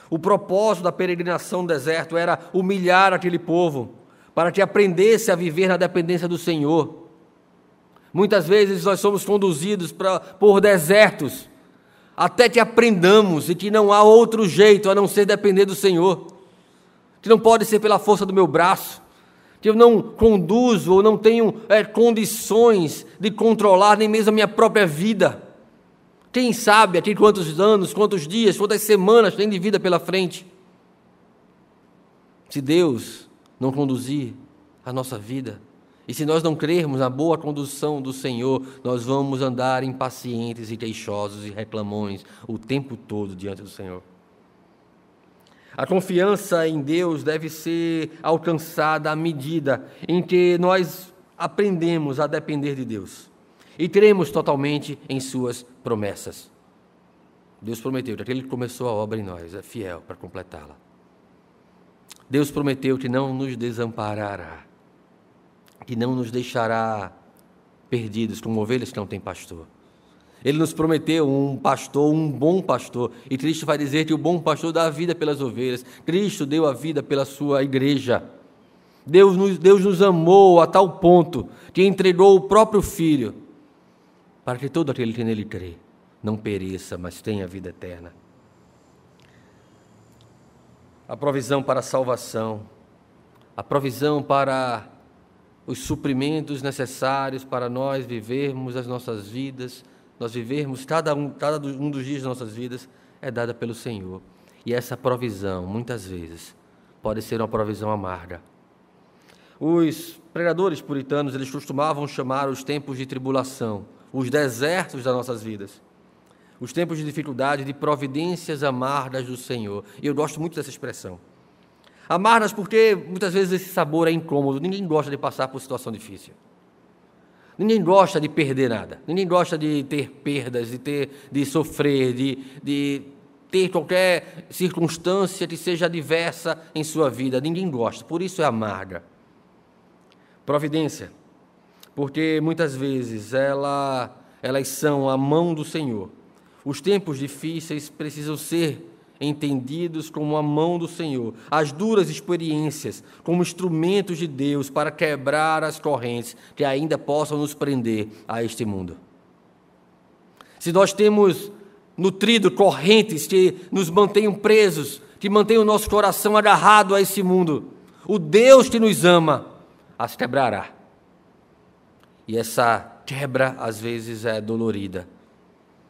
O propósito da peregrinação no deserto era humilhar aquele povo, para que aprendesse a viver na dependência do Senhor Muitas vezes nós somos conduzidos pra, por desertos, até que aprendamos e que não há outro jeito a não ser depender do Senhor, que não pode ser pela força do meu braço, que eu não conduzo ou não tenho é, condições de controlar nem mesmo a minha própria vida. Quem sabe aqui quantos anos, quantos dias, quantas semanas tem de vida pela frente? Se Deus não conduzir a nossa vida, e se nós não crermos na boa condução do Senhor, nós vamos andar impacientes e queixosos e reclamões o tempo todo diante do Senhor. A confiança em Deus deve ser alcançada à medida em que nós aprendemos a depender de Deus e cremos totalmente em Suas promessas. Deus prometeu que aquele que começou a obra em nós é fiel para completá-la. Deus prometeu que não nos desamparará que não nos deixará perdidos como ovelhas que não têm pastor. Ele nos prometeu um pastor, um bom pastor, e Cristo vai dizer que o bom pastor dá a vida pelas ovelhas. Cristo deu a vida pela sua igreja. Deus nos, Deus nos amou a tal ponto que entregou o próprio Filho para que todo aquele que nele crê não pereça, mas tenha vida eterna. A provisão para a salvação, a provisão para os suprimentos necessários para nós vivermos as nossas vidas, nós vivermos cada um, cada um dos dias das nossas vidas, é dada pelo Senhor. E essa provisão, muitas vezes, pode ser uma provisão amarga. Os pregadores puritanos, eles costumavam chamar os tempos de tribulação, os desertos das nossas vidas, os tempos de dificuldade, de providências amargas do Senhor. E eu gosto muito dessa expressão. Amargas porque muitas vezes esse sabor é incômodo, ninguém gosta de passar por situação difícil. Ninguém gosta de perder nada. Ninguém gosta de ter perdas, de ter, de sofrer, de, de ter qualquer circunstância que seja adversa em sua vida. Ninguém gosta, por isso é amarga. Providência, porque muitas vezes ela, elas são a mão do Senhor. Os tempos difíceis precisam ser entendidos como a mão do Senhor, as duras experiências como instrumentos de Deus para quebrar as correntes que ainda possam nos prender a este mundo. Se nós temos nutrido correntes que nos mantenham presos, que mantenham o nosso coração agarrado a esse mundo. O Deus que nos ama as quebrará. E essa quebra às vezes é dolorida,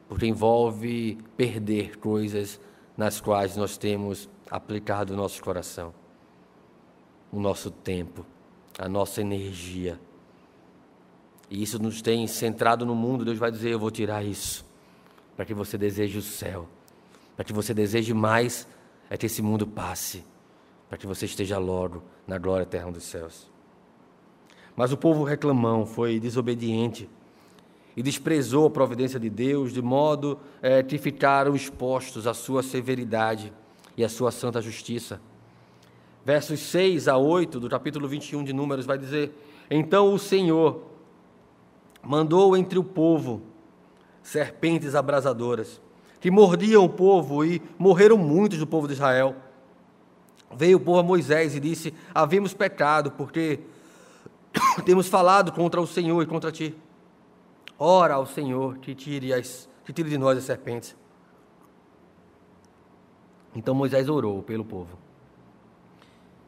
porque envolve perder coisas nas quais nós temos aplicado o nosso coração, o nosso tempo, a nossa energia. E isso nos tem centrado no mundo. Deus vai dizer: Eu vou tirar isso para que você deseje o céu, para que você deseje mais é que esse mundo passe, para que você esteja logo na glória eterna dos céus. Mas o povo reclamão foi desobediente e desprezou a providência de Deus, de modo é, que ficaram expostos à sua severidade e à sua santa justiça. Versos 6 a 8 do capítulo 21 de Números vai dizer: Então o Senhor mandou entre o povo serpentes abrasadoras, que mordiam o povo e morreram muitos do povo de Israel. Veio o povo a Moisés e disse: Havemos pecado, porque temos falado contra o Senhor e contra ti. Ora ao Senhor que tire, as, que tire de nós as serpentes. Então Moisés orou pelo povo.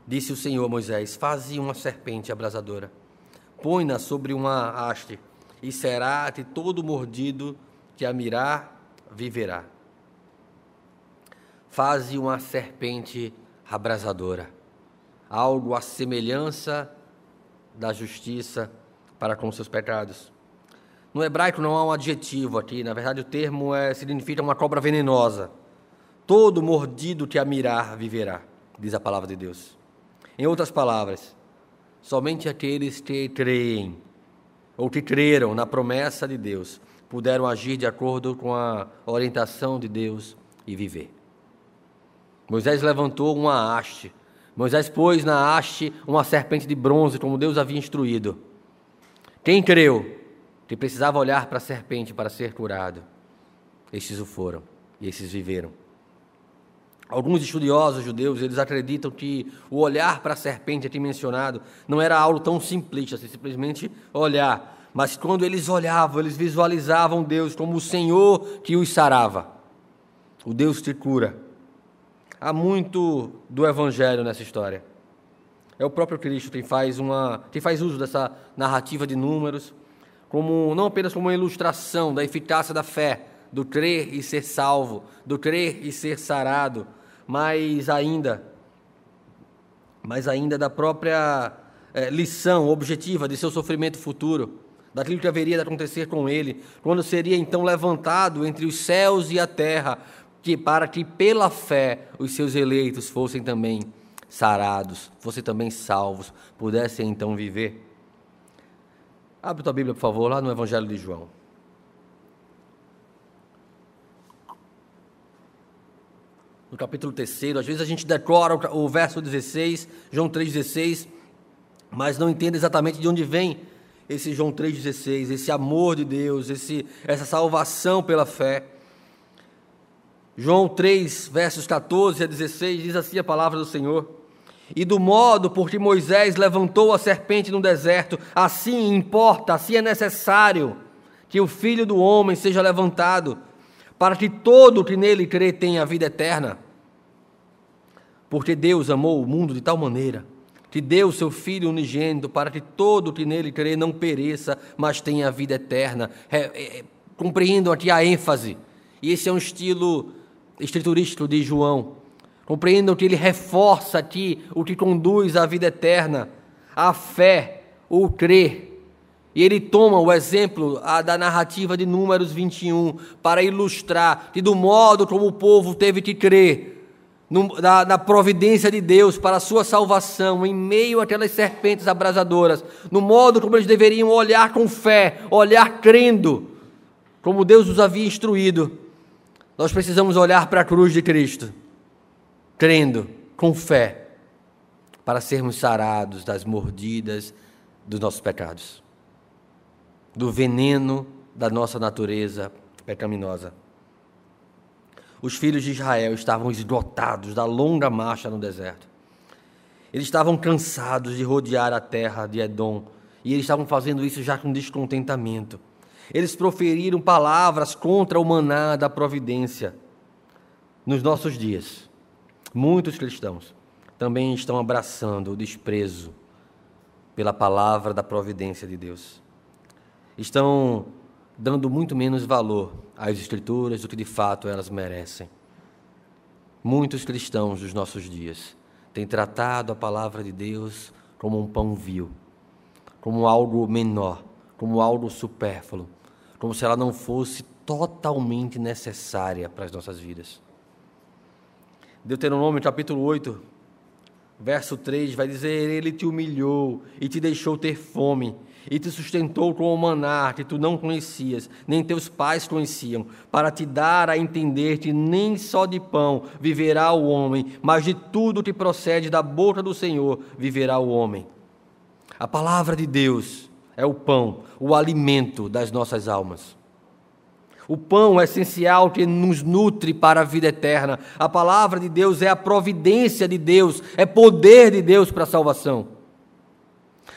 Disse o Senhor a Moisés: Faze uma serpente abrasadora, põe-na sobre uma haste e será que todo mordido que a mirar viverá. Faze uma serpente abrasadora, algo à semelhança da justiça para com seus pecados. No hebraico não há um adjetivo aqui, na verdade o termo é, significa uma cobra venenosa. Todo mordido que a mirar viverá, diz a palavra de Deus. Em outras palavras, somente aqueles que creem ou que creram na promessa de Deus, puderam agir de acordo com a orientação de Deus e viver. Moisés levantou uma haste. Moisés pôs na haste uma serpente de bronze, como Deus havia instruído. Quem creu que precisava olhar para a serpente para ser curado? Estes o foram e esses viveram. Alguns estudiosos judeus, eles acreditam que o olhar para a serpente aqui mencionado não era algo tão simplista, assim, simplesmente olhar, mas quando eles olhavam, eles visualizavam Deus como o Senhor que os sarava, o Deus que cura. Há muito do evangelho nessa história. É o próprio Cristo quem faz uma, quem faz uso dessa narrativa de números, como não apenas como uma ilustração da eficácia da fé, do crer e ser salvo, do crer e ser sarado, mas ainda, mas ainda da própria é, lição objetiva de seu sofrimento futuro, daquilo que haveria de acontecer com ele, quando seria então levantado entre os céus e a terra, que para que pela fé os seus eleitos fossem também sarados, fossem também salvos, pudessem então viver. Abre tua Bíblia, por favor, lá no Evangelho de João. no capítulo 3. Às vezes a gente decora o verso 16, João 3,16, mas não entende exatamente de onde vem esse João 3,16, esse amor de Deus, esse, essa salvação pela fé. João 3, versos 14 a 16, diz assim a palavra do Senhor. E do modo por que Moisés levantou a serpente no deserto, assim importa, assim é necessário que o filho do homem seja levantado, para que todo que nele crê tenha vida eterna. Porque Deus amou o mundo de tal maneira que deu o seu Filho unigênito para que todo que nele crê não pereça, mas tenha a vida eterna. É, é, compreendam aqui a ênfase. E esse é um estilo escriturístico de João. Compreendam que ele reforça aqui o que conduz à vida eterna, a fé, o crer. E ele toma o exemplo da narrativa de Números 21 para ilustrar que, do modo como o povo teve que crer, na, na, providência de Deus para a sua salvação, em meio àquelas serpentes abrasadoras, no modo como eles deveriam olhar com fé, olhar crendo, como Deus os havia instruído, nós precisamos olhar para a cruz de Cristo, crendo, com fé, para sermos sarados das mordidas dos nossos pecados, do veneno da nossa natureza pecaminosa. Os filhos de Israel estavam esgotados da longa marcha no deserto. Eles estavam cansados de rodear a terra de Edom e eles estavam fazendo isso já com descontentamento. Eles proferiram palavras contra o maná da providência. Nos nossos dias, muitos cristãos também estão abraçando o desprezo pela palavra da providência de Deus. Estão dando muito menos valor às Escrituras do que de fato elas merecem. Muitos cristãos dos nossos dias têm tratado a palavra de Deus como um pão vil, como algo menor, como algo supérfluo, como se ela não fosse totalmente necessária para as nossas vidas. Deuteronômio capítulo 8, verso 3 vai dizer: Ele te humilhou e te deixou ter fome, e te sustentou com o maná que tu não conhecias, nem teus pais conheciam, para te dar a entender que nem só de pão viverá o homem, mas de tudo que procede da boca do Senhor viverá o homem. A palavra de Deus é o pão, o alimento das nossas almas. O pão é essencial que nos nutre para a vida eterna. A palavra de Deus é a providência de Deus, é poder de Deus para a salvação.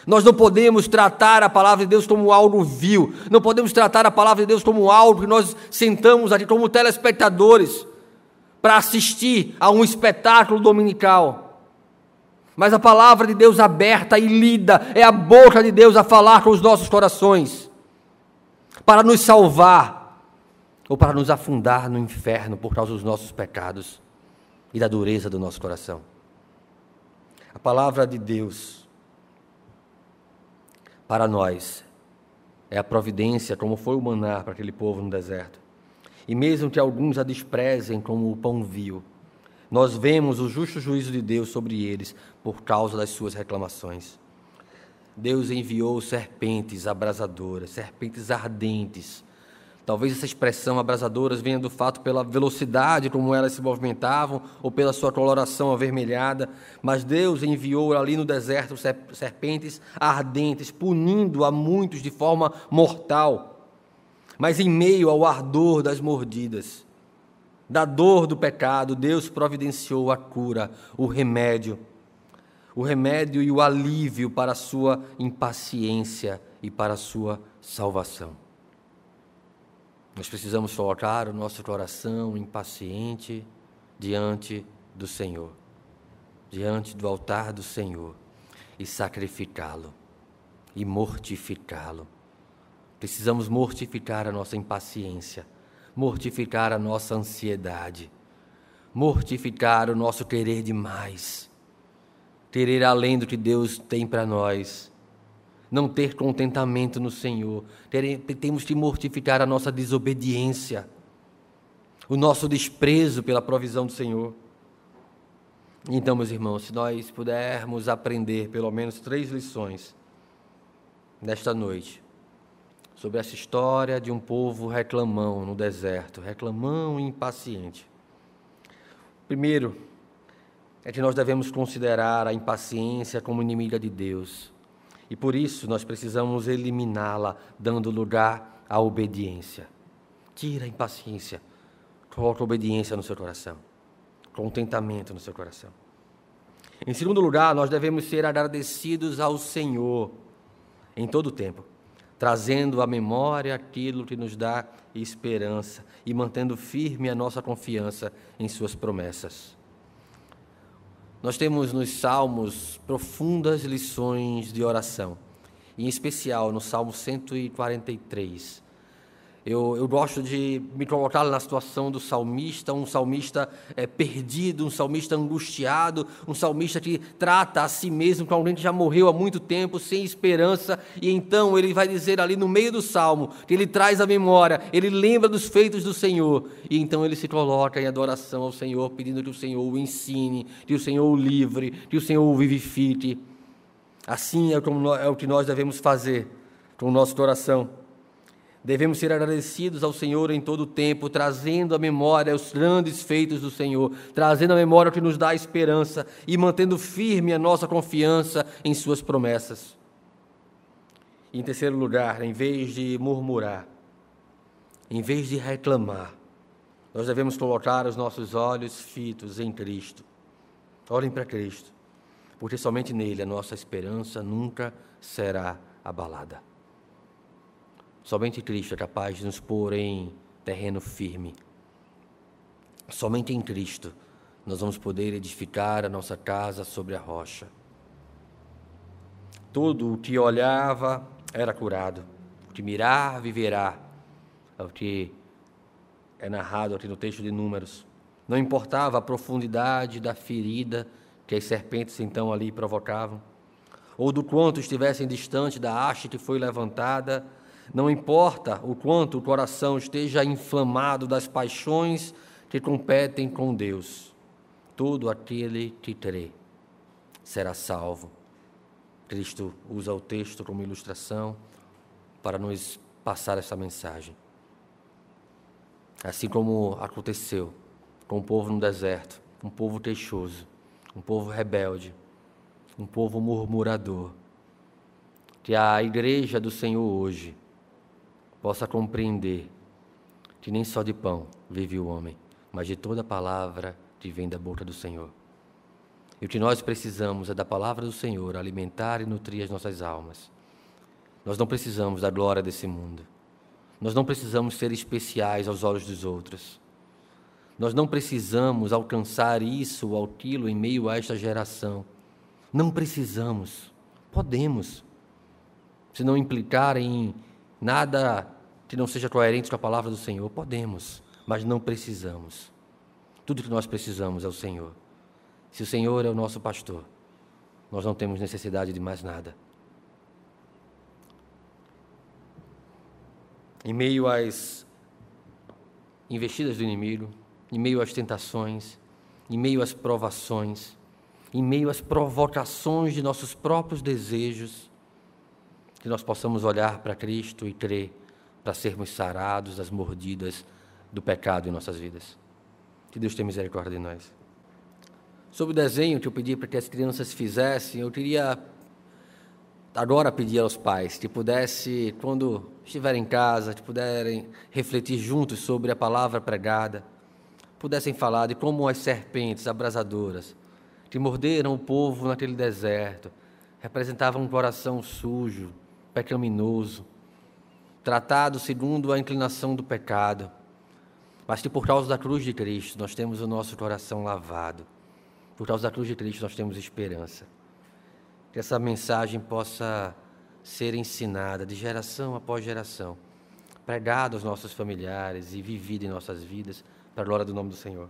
Nós não podemos tratar a palavra de Deus como algo vil, não podemos tratar a palavra de Deus como algo que nós sentamos aqui como telespectadores para assistir a um espetáculo dominical. Mas a palavra de Deus aberta e lida é a boca de Deus a falar com os nossos corações, para nos salvar ou para nos afundar no inferno por causa dos nossos pecados e da dureza do nosso coração. A palavra de Deus para nós é a providência, como foi o maná para aquele povo no deserto. E mesmo que alguns a desprezem como o pão vil, nós vemos o justo juízo de Deus sobre eles por causa das suas reclamações. Deus enviou serpentes abrasadoras, serpentes ardentes, Talvez essa expressão abrasadoras venha do fato pela velocidade como elas se movimentavam ou pela sua coloração avermelhada, mas Deus enviou ali no deserto serpentes ardentes, punindo a muitos de forma mortal. Mas em meio ao ardor das mordidas, da dor do pecado, Deus providenciou a cura, o remédio, o remédio e o alívio para a sua impaciência e para a sua salvação. Nós precisamos colocar o nosso coração impaciente diante do Senhor, diante do altar do Senhor, e sacrificá-lo, e mortificá-lo. Precisamos mortificar a nossa impaciência, mortificar a nossa ansiedade, mortificar o nosso querer demais, querer além do que Deus tem para nós não ter contentamento no Senhor. Temos que mortificar a nossa desobediência, o nosso desprezo pela provisão do Senhor. Então, meus irmãos, se nós pudermos aprender pelo menos três lições nesta noite sobre essa história de um povo reclamão no deserto, reclamão e impaciente. Primeiro, é que nós devemos considerar a impaciência como inimiga de Deus. E por isso nós precisamos eliminá-la, dando lugar à obediência. Tira a impaciência, coloca obediência no seu coração, contentamento no seu coração. Em segundo lugar, nós devemos ser agradecidos ao Senhor em todo o tempo, trazendo à memória aquilo que nos dá esperança e mantendo firme a nossa confiança em Suas promessas. Nós temos nos Salmos profundas lições de oração, em especial no Salmo 143. Eu, eu gosto de me colocar na situação do salmista, um salmista é, perdido, um salmista angustiado, um salmista que trata a si mesmo como alguém que já morreu há muito tempo, sem esperança, e então ele vai dizer ali no meio do salmo, que ele traz a memória, ele lembra dos feitos do Senhor, e então ele se coloca em adoração ao Senhor, pedindo que o Senhor o ensine, que o Senhor o livre, que o Senhor o vivifique. Assim é, como, é o que nós devemos fazer com o nosso coração. Devemos ser agradecidos ao Senhor em todo o tempo, trazendo à memória os grandes feitos do Senhor, trazendo à memória o que nos dá esperança e mantendo firme a nossa confiança em Suas promessas. Em terceiro lugar, em vez de murmurar, em vez de reclamar, nós devemos colocar os nossos olhos fitos em Cristo. Olhem para Cristo, porque somente nele a nossa esperança nunca será abalada. Somente Cristo é capaz de nos pôr em terreno firme. Somente em Cristo nós vamos poder edificar a nossa casa sobre a rocha. Todo o que olhava era curado, o que mirar viverá, é o que é narrado aqui no texto de Números. Não importava a profundidade da ferida que as serpentes então ali provocavam, ou do quanto estivessem distante da haste que foi levantada, não importa o quanto o coração esteja inflamado das paixões que competem com Deus, todo aquele que crê será salvo. Cristo usa o texto como ilustração para nos passar essa mensagem. Assim como aconteceu com o povo no deserto, um povo queixoso, um povo rebelde, um povo murmurador, que a igreja do Senhor hoje possa compreender que nem só de pão vive o homem, mas de toda palavra que vem da boca do Senhor. E o que nós precisamos é da palavra do Senhor alimentar e nutrir as nossas almas. Nós não precisamos da glória desse mundo. Nós não precisamos ser especiais aos olhos dos outros. Nós não precisamos alcançar isso ou aquilo em meio a esta geração. Não precisamos. Podemos. Se não implicar em nada que não seja coerente com a palavra do Senhor, podemos, mas não precisamos. Tudo que nós precisamos é o Senhor. Se o Senhor é o nosso pastor, nós não temos necessidade de mais nada. Em meio às investidas do inimigo, em meio às tentações, em meio às provações, em meio às provocações de nossos próprios desejos, que nós possamos olhar para Cristo e crer para sermos sarados das mordidas do pecado em nossas vidas. Que Deus tenha misericórdia de nós. Sobre o desenho que eu pedi para que as crianças fizessem, eu queria agora pedir aos pais que pudesse, quando estiverem em casa, que puderem refletir juntos sobre a palavra pregada, pudessem falar de como as serpentes abrasadoras que morderam o povo naquele deserto representavam um coração sujo, pecaminoso, tratado segundo a inclinação do pecado, mas que por causa da cruz de Cristo nós temos o nosso coração lavado. Por causa da cruz de Cristo nós temos esperança. Que essa mensagem possa ser ensinada de geração após geração, pregada aos nossos familiares e vivida em nossas vidas, para a glória do nome do Senhor.